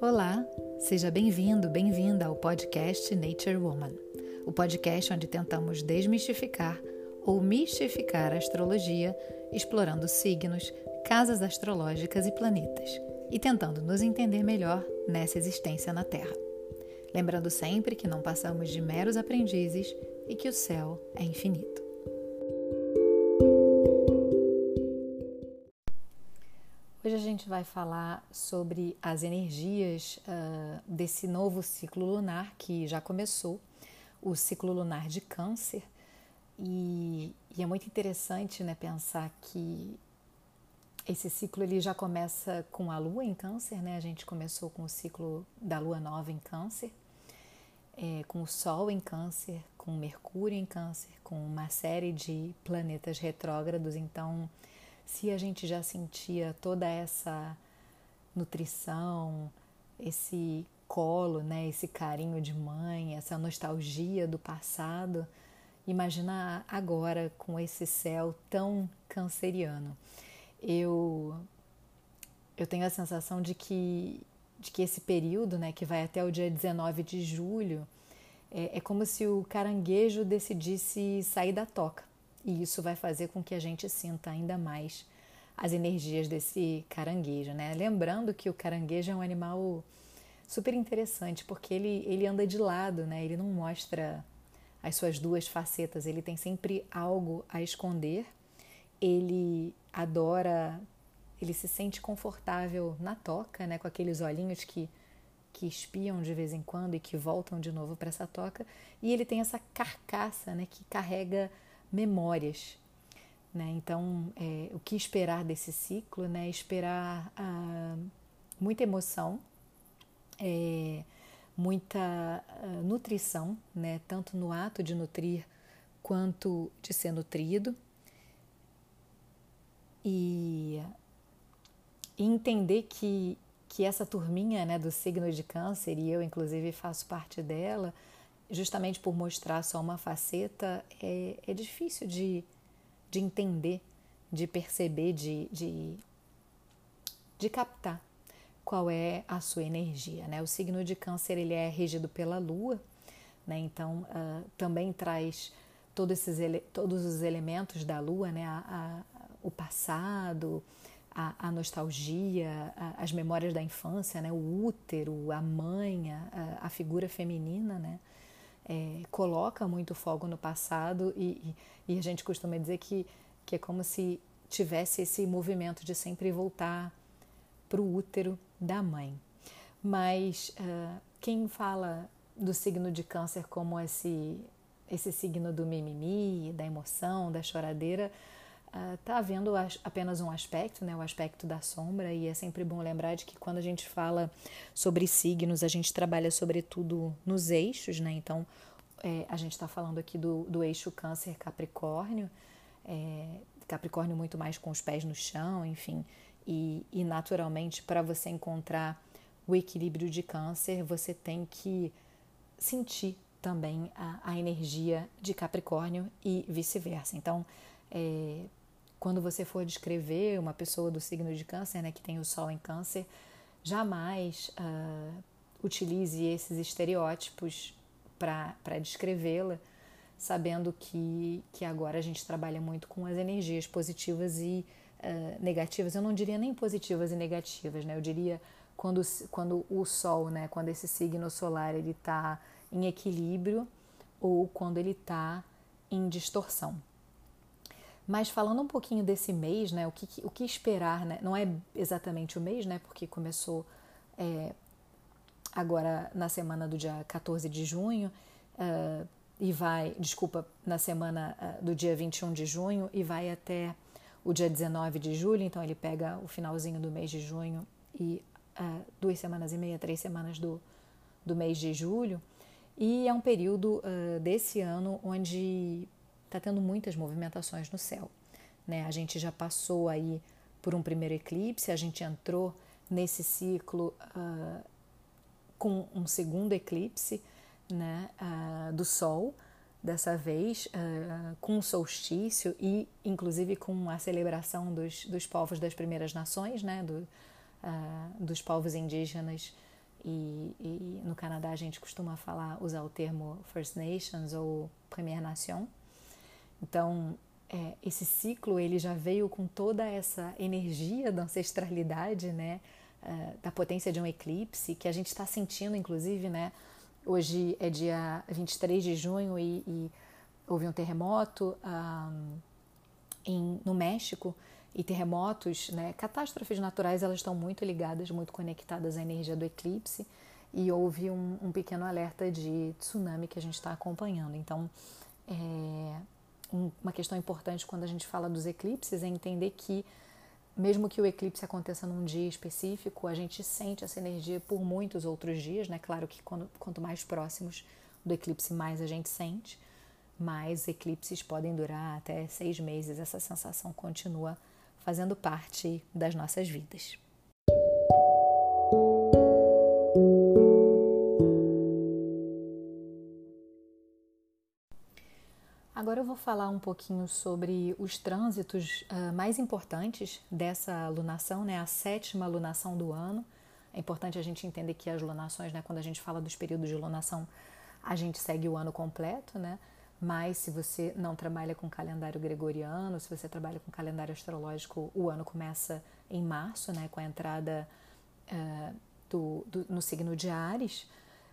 Olá, seja bem-vindo, bem-vinda ao podcast Nature Woman, o podcast onde tentamos desmistificar ou mistificar a astrologia, explorando signos, casas astrológicas e planetas, e tentando nos entender melhor nessa existência na Terra. Lembrando sempre que não passamos de meros aprendizes e que o céu é infinito. Vai falar sobre as energias uh, desse novo ciclo lunar que já começou, o ciclo lunar de Câncer. E, e, é muito interessante né, pensar que esse ciclo ele já começa com a Lua em Câncer, né? A gente começou com o ciclo da Lua nova em Câncer, é, com o Sol em Câncer, com Mercúrio em Câncer, com uma série de planetas retrógrados. Então, se a gente já sentia toda essa nutrição, esse colo, né, esse carinho de mãe, essa nostalgia do passado, imagina agora com esse céu tão canceriano. Eu eu tenho a sensação de que de que esse período, né, que vai até o dia 19 de julho, é, é como se o caranguejo decidisse sair da toca. E isso vai fazer com que a gente sinta ainda mais as energias desse caranguejo, né? Lembrando que o caranguejo é um animal super interessante, porque ele, ele anda de lado, né? Ele não mostra as suas duas facetas, ele tem sempre algo a esconder. Ele adora, ele se sente confortável na toca, né? Com aqueles olhinhos que que espiam de vez em quando e que voltam de novo para essa toca, e ele tem essa carcaça, né, que carrega memórias. Né? Então, é, o que esperar desse ciclo? Né? Esperar ah, muita emoção, é, muita ah, nutrição, né? tanto no ato de nutrir quanto de ser nutrido. E, e entender que, que essa turminha né, do signo de câncer, e eu inclusive faço parte dela, justamente por mostrar só uma faceta, é, é difícil de, de entender, de perceber, de, de, de captar qual é a sua energia. Né? O signo de câncer ele é regido pela lua, né? então uh, também traz todos, esses todos os elementos da lua, né? A, a, o passado, a, a nostalgia, as memórias da infância, né? o útero, a mãe, a, a figura feminina, né? É, coloca muito fogo no passado e, e, e, a gente costuma dizer que, que é como se tivesse esse movimento de sempre voltar para o útero da mãe. Mas uh, quem fala do signo de câncer como esse, esse signo do mimimi, da emoção, da choradeira, está uh, vendo apenas um aspecto, né, o aspecto da sombra, e é sempre bom lembrar de que quando a gente fala sobre signos, a gente trabalha sobretudo nos eixos, né? Então, é, a gente está falando aqui do, do eixo Câncer-Capricórnio, é, Capricórnio muito mais com os pés no chão, enfim, e, e naturalmente para você encontrar o equilíbrio de Câncer, você tem que sentir também a, a energia de Capricórnio e vice-versa. Então, é, quando você for descrever uma pessoa do signo de câncer, né, que tem o sol em câncer, jamais uh, utilize esses estereótipos para descrevê-la, sabendo que, que agora a gente trabalha muito com as energias positivas e uh, negativas. Eu não diria nem positivas e negativas, né? Eu diria quando, quando o Sol, né, quando esse signo solar ele está em equilíbrio ou quando ele está em distorção. Mas falando um pouquinho desse mês, né, o que, o que esperar, né, não é exatamente o mês, né, porque começou é, agora na semana do dia 14 de junho uh, e vai, desculpa, na semana uh, do dia 21 de junho e vai até o dia 19 de julho, então ele pega o finalzinho do mês de junho e uh, duas semanas e meia, três semanas do, do mês de julho. E é um período desse ano onde está tendo muitas movimentações no céu. Né? A gente já passou aí por um primeiro eclipse, a gente entrou nesse ciclo uh, com um segundo eclipse né, uh, do Sol, dessa vez uh, com o solstício e inclusive com a celebração dos, dos povos das primeiras nações, né, do, dos povos indígenas e, e, no Canadá a gente costuma falar, usar o termo First Nations ou Première Nation. Então, é, esse ciclo ele já veio com toda essa energia da ancestralidade, né, uh, da potência de um eclipse que a gente está sentindo, inclusive, né, hoje é dia 23 de junho e, e houve um terremoto em, no México e terremotos, né, catástrofes naturais, elas estão muito ligadas, muito conectadas à energia do eclipse e houve um, um pequeno alerta de tsunami que a gente está acompanhando. Então, é, uma questão importante quando a gente fala dos eclipses é entender que mesmo que o eclipse aconteça num dia específico, a gente sente essa energia por muitos outros dias, né? Claro que quando, quanto mais próximos do eclipse, mais a gente sente, mas eclipses podem durar até seis meses. Essa sensação continua fazendo parte das nossas vidas. Agora eu vou falar um pouquinho sobre os trânsitos uh, mais importantes dessa lunação, né, a sétima lunação do ano. É importante a gente entender que as lunações, né, quando a gente fala dos períodos de lunação, a gente segue o ano completo, né? Mas se você não trabalha com calendário gregoriano, se você trabalha com calendário astrológico, o ano começa em março, né, com a entrada uh, do, do, no signo de Ares.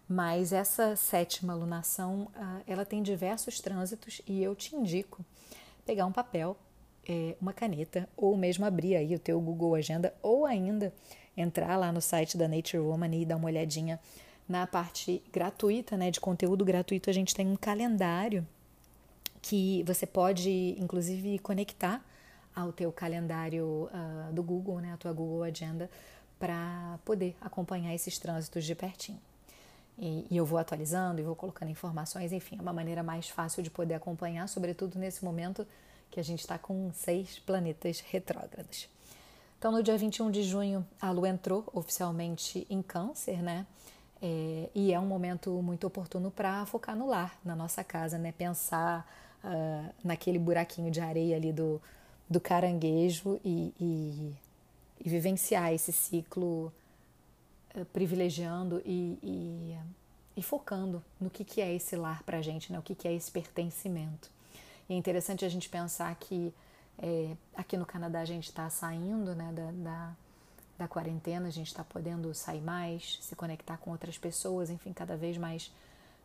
Mas essa sétima lunação, ah, ela tem diversos trânsitos e eu te indico pegar um papel, é, uma caneta ou mesmo abrir aí o teu Google Agenda ou ainda entrar lá no site da Nature Woman e dar uma olhadinha na parte gratuita, né, de conteúdo gratuito, a gente tem um calendário que você pode, inclusive, conectar ao teu calendário uh, do Google, né, a tua Google Agenda, para poder acompanhar esses trânsitos de pertinho. E, e, eu vou atualizando e vou colocando informações, enfim, é uma maneira mais fácil de poder acompanhar, sobretudo nesse momento que a gente está com seis planetas retrógrados. Então, no dia 21 de junho, a Lua entrou oficialmente em Câncer, né? É, e é um momento muito oportuno para focar no lar, na nossa casa, né? Pensar uh, naquele buraquinho de areia ali do, do caranguejo e, e, e vivenciar esse ciclo privilegiando e, e, e, focando no que, que é esse lar para a gente, né? o que, que é esse pertencimento. E é interessante a gente pensar que é, aqui no Canadá a gente está saindo né, da, da, da quarentena, a gente está podendo sair mais, se conectar com outras pessoas, enfim, cada vez mais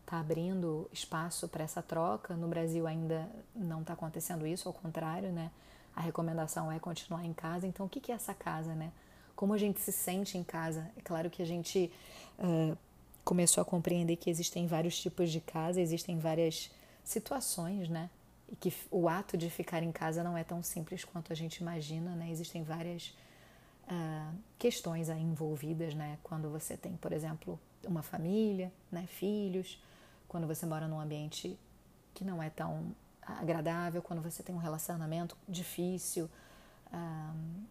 está abrindo espaço para essa troca. No Brasil ainda não está acontecendo isso, ao contrário, né? A recomendação é continuar em casa. Então, o que, que é essa casa, né? Como a gente se sente em casa. É claro que a gente uh, começou a compreender que existem vários tipos de casa, existem várias situações, né? E que o ato de ficar em casa não é tão simples quanto a gente imagina, né? Existem várias uh, questões aí envolvidas, né? Quando você tem, por exemplo, uma família, né? Filhos, quando você mora num ambiente que não é tão agradável, quando você tem um relacionamento difícil. Uh,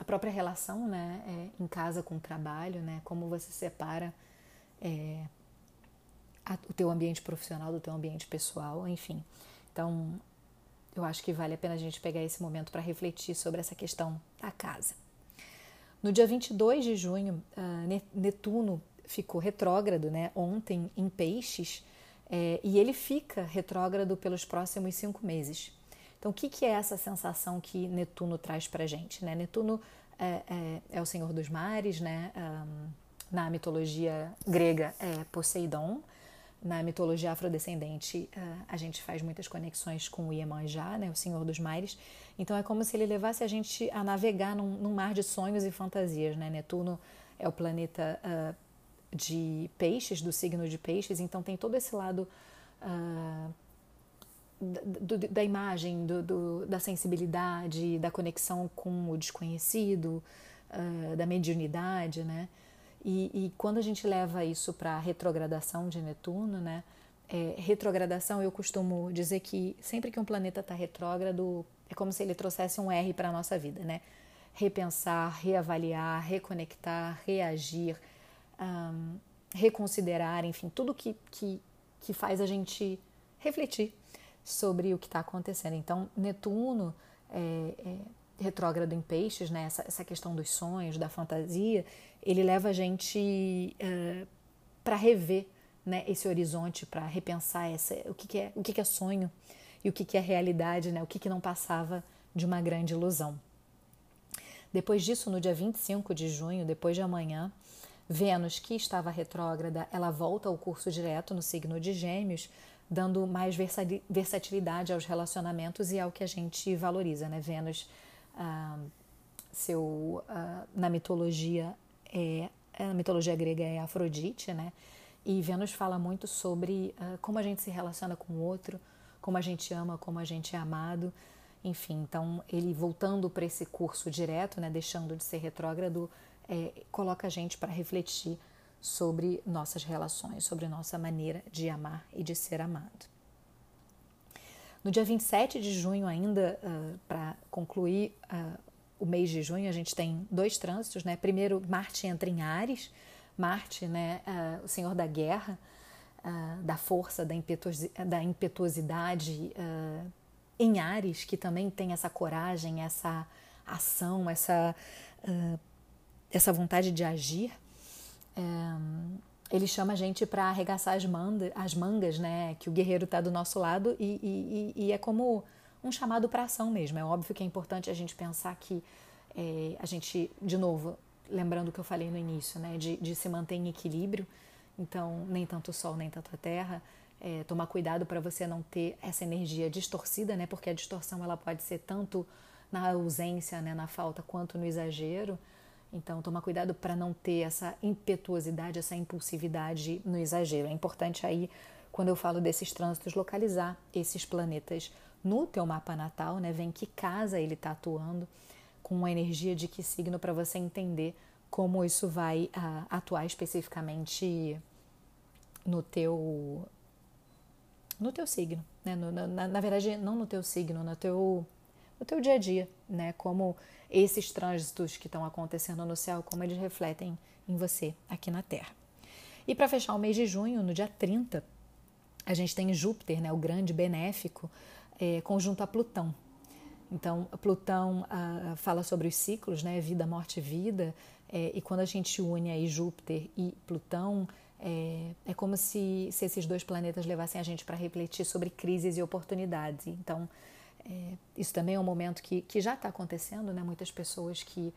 a própria relação né, é, em casa com o trabalho, né, como você separa é, a, o teu ambiente profissional do teu ambiente pessoal, enfim. Então, eu acho que vale a pena a gente pegar esse momento para refletir sobre essa questão da casa. No dia 22 de junho, uh, Netuno ficou retrógrado né, ontem em Peixes é, e ele fica retrógrado pelos próximos cinco meses. Então, o que, que é essa sensação que Netuno traz para gente? Né? Netuno é, é, é, o senhor dos mares, né? Um, na mitologia grega é Poseidon. Na mitologia afrodescendente, uh, a gente faz muitas conexões com o Iemanjá, né? o senhor dos mares. Então, é como se ele levasse a gente a navegar num, num mar de sonhos e fantasias. Né? Netuno é o planeta uh, de peixes, do signo de peixes, então tem todo esse lado uh, do, da imagem, do, do, da sensibilidade, da conexão com o desconhecido, uh, da mediunidade, né? E, e, quando a gente leva isso para a retrogradação de Netuno, né? É, retrogradação, eu costumo dizer que sempre que um planeta está retrógrado, é como se ele trouxesse um R para a nossa vida, né? Repensar, reavaliar, reconectar, reagir, um, reconsiderar, enfim, tudo que, que, que faz a gente refletir sobre o que está acontecendo. Então, Netuno é, é, retrógrado em peixes, né, essa, essa questão dos sonhos, da fantasia, ele leva a gente uh, para rever né, esse horizonte, para repensar essa, o, que, que, é, o que, que é sonho e o que, que é realidade, né, o que, que não passava de uma grande ilusão. Depois disso, no dia 25 de junho, depois de amanhã, Vênus, que estava retrógrada, ela volta ao curso direto no signo de Gêmeos, dando mais versatilidade aos relacionamentos e ao que a gente valoriza, né? Vênus, ah, seu, ah, na mitologia é a mitologia grega é Afrodite, né? E Vênus fala muito sobre ah, como a gente se relaciona com o outro, como a gente ama, como a gente é amado. Enfim, então ele voltando para esse curso direto, né, deixando de ser retrógrado, é, coloca a gente para refletir sobre nossas relações, sobre nossa maneira de amar e de ser amado. No dia 27 de junho, ainda uh, para concluir uh, o mês de junho, a gente tem dois trânsitos, né? Primeiro, Marte entra em Ares, Marte, né, uh, o senhor da guerra, da força, da, impetuosi da impetuosidade em Ares, que também tem essa coragem, essa ação, essa, essa vontade de agir. É, ele chama a gente para arregaçar as, manda, as mangas, né? Que o guerreiro está do nosso lado e, e, e, é como um chamado para ação mesmo. É óbvio que é importante a gente pensar que é, a gente, de novo, lembrando o que eu falei no início, né? De, de se manter em equilíbrio. Então, nem tanto o sol, nem tanto a terra. É, tomar cuidado para você não ter essa energia distorcida, né? Porque a distorção ela pode ser tanto na ausência, né, na falta, quanto no exagero. Então, tomar cuidado para não ter essa impetuosidade, essa impulsividade no exagero. É importante aí, quando eu falo desses trânsitos, localizar esses planetas no teu mapa natal, né? Vem que casa ele está atuando, com a energia de que signo para você entender como isso vai uh, atuar especificamente no teu no teu signo, né? No, na, na verdade, não no teu signo, no teu no teu dia a dia, né? Como esses trânsitos que estão acontecendo no céu, como eles refletem em você aqui na Terra. E para fechar o mês de junho, no dia 30, a gente tem Júpiter, né, o grande benéfico, é, conjunto a Plutão. Então, Plutão ah, fala sobre os ciclos, né, vida, morte, vida, é, e quando a gente une aí Júpiter e Plutão, é, é como se, se esses dois planetas levassem a gente para refletir sobre crises e oportunidades. Então, é, isso também é um momento que, que já está acontecendo, né? Muitas pessoas que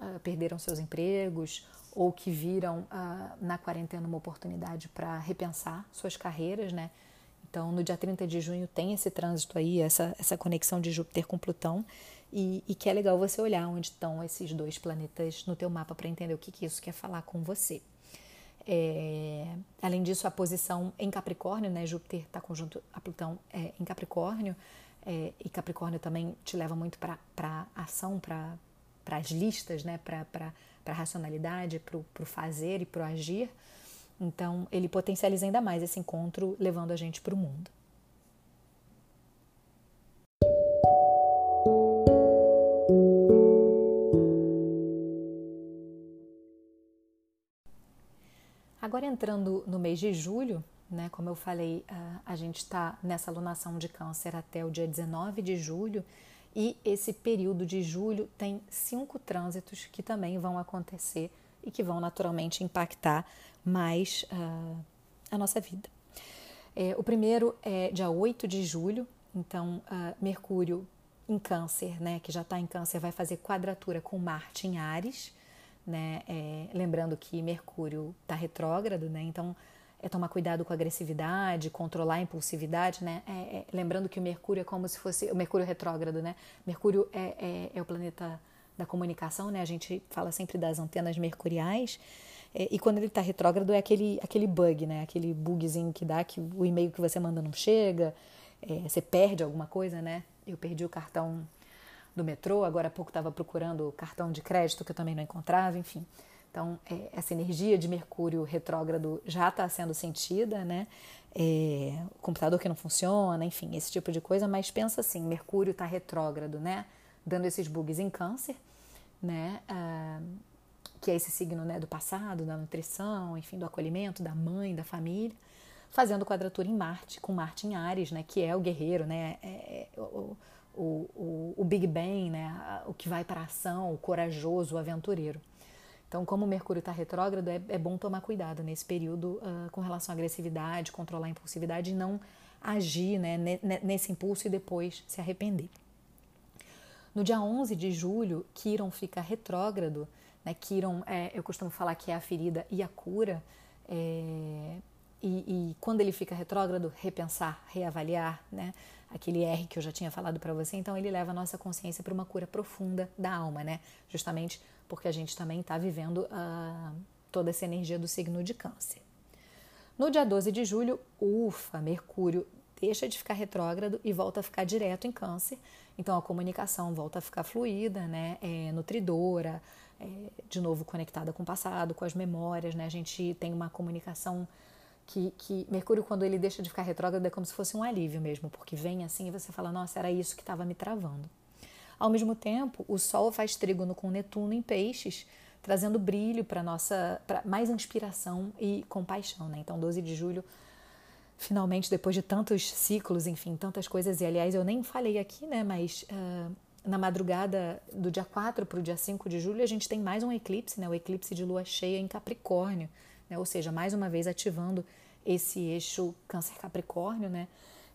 uh, perderam seus empregos ou que viram uh, na quarentena uma oportunidade para repensar suas carreiras, né? Então, no dia 30 de junho tem esse trânsito aí, essa, essa conexão de Júpiter com Plutão, e, e que é legal você olhar onde estão esses dois planetas no teu mapa para entender o que, que isso quer falar com você. É, além disso, a posição em Capricórnio, né? Júpiter está conjunto a Plutão é, em Capricórnio, é, e Capricórnio também te leva muito para ação, para as listas, né? para a racionalidade, para o fazer e para o agir. Então, ele potencializa ainda mais esse encontro, levando a gente para o mundo. Entrando no mês de julho, né? Como eu falei, a gente está nessa alunação de câncer até o dia 19 de julho e esse período de julho tem cinco trânsitos que também vão acontecer e que vão naturalmente impactar mais uh, a nossa vida. É, o primeiro é dia 8 de julho, então uh, Mercúrio em Câncer, né, que já está em Câncer, vai fazer quadratura com Marte em Ares, né, é, lembrando que Mercúrio está retrógrado, né, então é tomar cuidado com a agressividade, controlar a impulsividade, né? É, é, lembrando que o Mercúrio é como se fosse o Mercúrio retrógrado, né? Mercúrio é, é, é o planeta da comunicação, né? A gente fala sempre das antenas mercuriais. É, e quando ele está retrógrado é aquele, aquele bug, né? Aquele bugzinho que dá que o e-mail que você manda não chega, é, você perde alguma coisa, né? Eu perdi o cartão do metrô, agora há pouco estava procurando o cartão de crédito que eu também não encontrava, enfim. Então, é, essa energia de Mercúrio retrógrado já está sendo sentida, né? É, o computador que não funciona, enfim, esse tipo de coisa, mas pensa assim, Mercúrio está retrógrado, né? Dando esses bugs em câncer, né? Ah, que é esse signo né, do passado, da nutrição, enfim, do acolhimento, da mãe, da família, fazendo quadratura em Marte, com Marte em Ares, né? Que é o guerreiro, né? É, é, o, o, o, o Big Bang, né? o que vai para a ação, o corajoso, o aventureiro. Então, como o Mercúrio está retrógrado, é, é, bom tomar cuidado nesse período uh, com relação à agressividade, controlar a impulsividade e não agir né, nesse impulso e depois se arrepender. No dia 11 de julho, Quiron fica retrógrado. Né? Quiron, é, eu costumo falar que é a ferida e a cura. É, e, e, quando ele fica retrógrado, repensar, reavaliar, né? aquele R que eu já tinha falado para você, então ele leva a nossa consciência para uma cura profunda da alma, né? justamente porque a gente também está vivendo uh, toda essa energia do signo de Câncer. No dia 12 de julho, ufa, Mercúrio deixa de ficar retrógrado e volta a ficar direto em Câncer. Então a comunicação volta a ficar fluida, né? É, nutridora, é, de novo conectada com o passado, com as memórias, né? A gente tem uma comunicação que, que Mercúrio, quando ele deixa de ficar retrógrado, é como se fosse um alívio mesmo, porque vem assim e você fala, nossa, era isso que estava me travando. Ao mesmo tempo, o Sol faz trígono com Netuno em peixes, trazendo brilho para nossa, pra mais inspiração e compaixão, né? Então, 12 de julho finalmente, depois de tantos ciclos, enfim, tantas coisas, e aliás, eu nem falei aqui, né, mas uh, na madrugada do dia 4 para o dia 5 de julho, a gente tem mais um eclipse, né, o eclipse de lua cheia em Capricórnio, né, ou seja, mais uma vez ativando esse eixo Câncer-Capricórnio, né,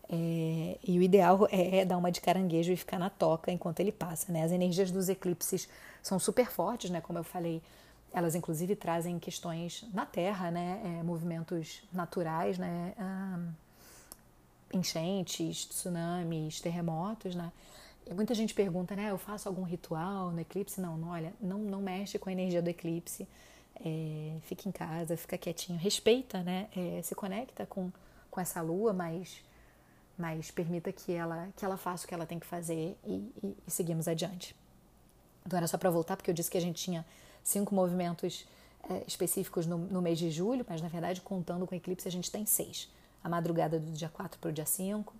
é, e o ideal é, é dar uma de caranguejo e ficar na toca enquanto ele passa, né, as energias dos eclipses são super fortes, né, como eu falei, elas, inclusive, trazem questões na Terra, né? É, movimentos naturais, né? Ah, enchentes, tsunamis, terremotos, né? E muita gente pergunta, né? Eu faço algum ritual no eclipse? Não, não olha, não, não mexe com a energia do eclipse. É, fica em casa, fica quietinho, respeita, né? É, se conecta com, com essa lua, mas, mas permita que ela, que ela faça o que ela tem que fazer e, e, e seguimos adiante. Então era só para voltar, porque eu disse que a gente tinha cinco movimentos é, específicos no, no, mês de julho, mas na verdade, contando com o eclipse, a gente tem seis. A madrugada do dia 4 para o dia 5,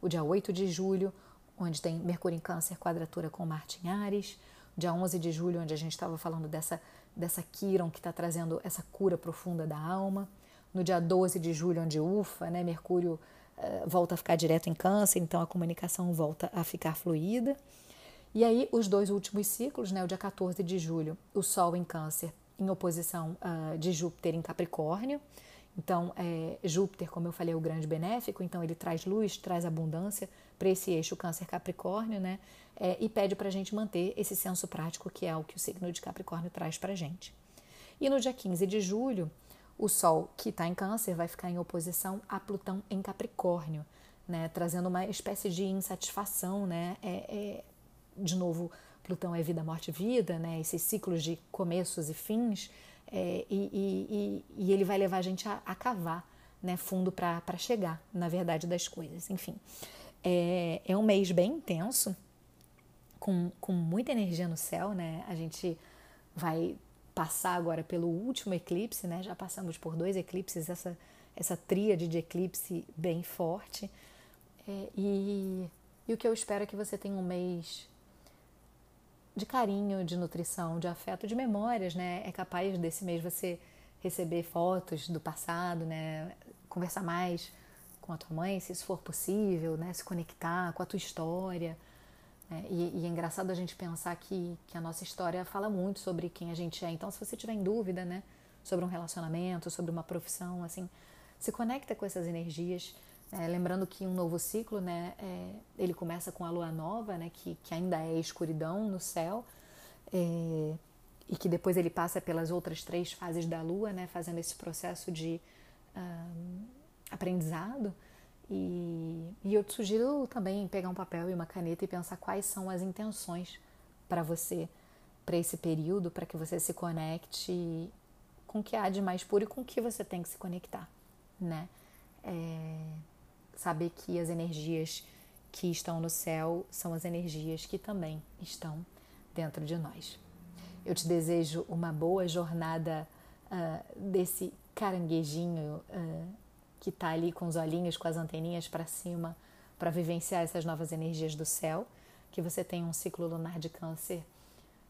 o dia 8 de julho, onde tem Mercúrio em Câncer, quadratura com Marte em Ares, dia 11 de julho, onde a gente estava falando dessa, dessa Quiron que está trazendo essa cura profunda da alma, no dia 12 de julho, onde ufa, né, Mercúrio uh, volta a ficar direto em Câncer, então a comunicação volta a ficar fluida. E aí, os dois últimos ciclos, né, o dia 14 de julho, o Sol em Câncer, em oposição uh, de Júpiter em Capricórnio. Então, é, Júpiter, como eu falei, é o grande benéfico, então ele traz luz, traz abundância para esse eixo Câncer-Capricórnio, né? É, e pede para a gente manter esse senso prático, que é o que o signo de Capricórnio traz para a gente. E no dia 15 de julho, o Sol, que está em Câncer, vai ficar em oposição a Plutão em Capricórnio, né? Trazendo uma espécie de insatisfação, né? É, é de novo, Plutão é vida, morte, vida, né? Esses ciclos de começos e fins, é, e, e, e, ele vai levar a gente a, a cavar né, fundo para chegar na verdade das coisas. Enfim, é, é um mês bem intenso, com, com muita energia no céu, né? A gente vai passar agora pelo último eclipse, né? Já passamos por dois eclipses, essa, essa tríade de eclipse bem forte. É, e, e o que eu espero é que você tenha um mês de carinho, de nutrição, de afeto, de memórias, né? É capaz desse mês você receber fotos do passado, né? Conversar mais com a tua mãe, se isso for possível, né? Se conectar com a tua história. Né? E, e, é engraçado a gente pensar que, que a nossa história fala muito sobre quem a gente é. Então, se você tiver em dúvida, né? Sobre um relacionamento, sobre uma profissão, assim, se conecta com essas energias é, lembrando que um novo ciclo, né, é, ele começa com a lua nova, né, que, que ainda é escuridão no céu, é, e que depois ele passa pelas outras três fases da lua, né, fazendo esse processo de um, aprendizado. E, e eu te sugiro também pegar um papel e uma caneta e pensar quais são as intenções para você, para esse período, para que você se conecte com o que há de mais puro e com o que você tem que se conectar, né? É, saber que as energias que estão no céu são as energias que também estão dentro de nós. Eu te desejo uma boa jornada uh, desse caranguejinho uh, que está ali com os olhinhos, com as anteninhas para cima, para vivenciar essas novas energias do céu. Que você tenha um ciclo lunar de câncer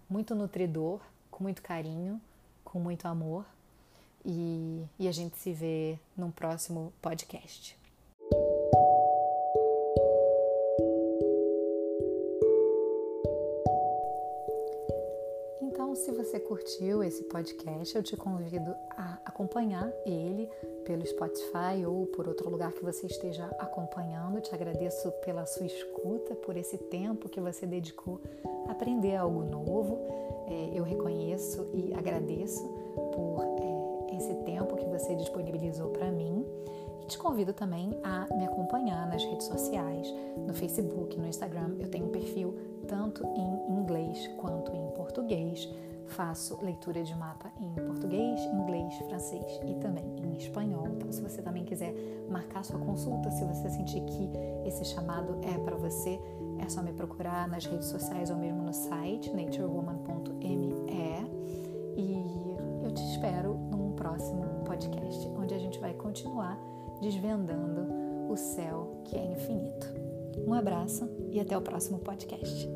muito nutridor, com muito carinho, com muito amor. E, e a gente se vê num próximo podcast. Curtiu esse podcast, eu te convido a acompanhar ele pelo Spotify ou por outro lugar que você esteja acompanhando. Te agradeço pela sua escuta, por esse tempo que você dedicou a aprender algo novo. É, eu reconheço e agradeço por é, esse tempo que você disponibilizou para mim. E te convido também a me acompanhar nas redes sociais, no Facebook, no Instagram. Eu tenho um perfil tanto em inglês quanto em português. Faço leitura de mapa em português, inglês, francês e também em espanhol. Então, se você também quiser marcar sua consulta, se você sentir que esse chamado é para você, é só me procurar nas redes sociais ou mesmo no site naturewoman.me. E eu te espero num próximo podcast, onde a gente vai continuar desvendando o céu que é infinito. Um abraço e até o próximo podcast.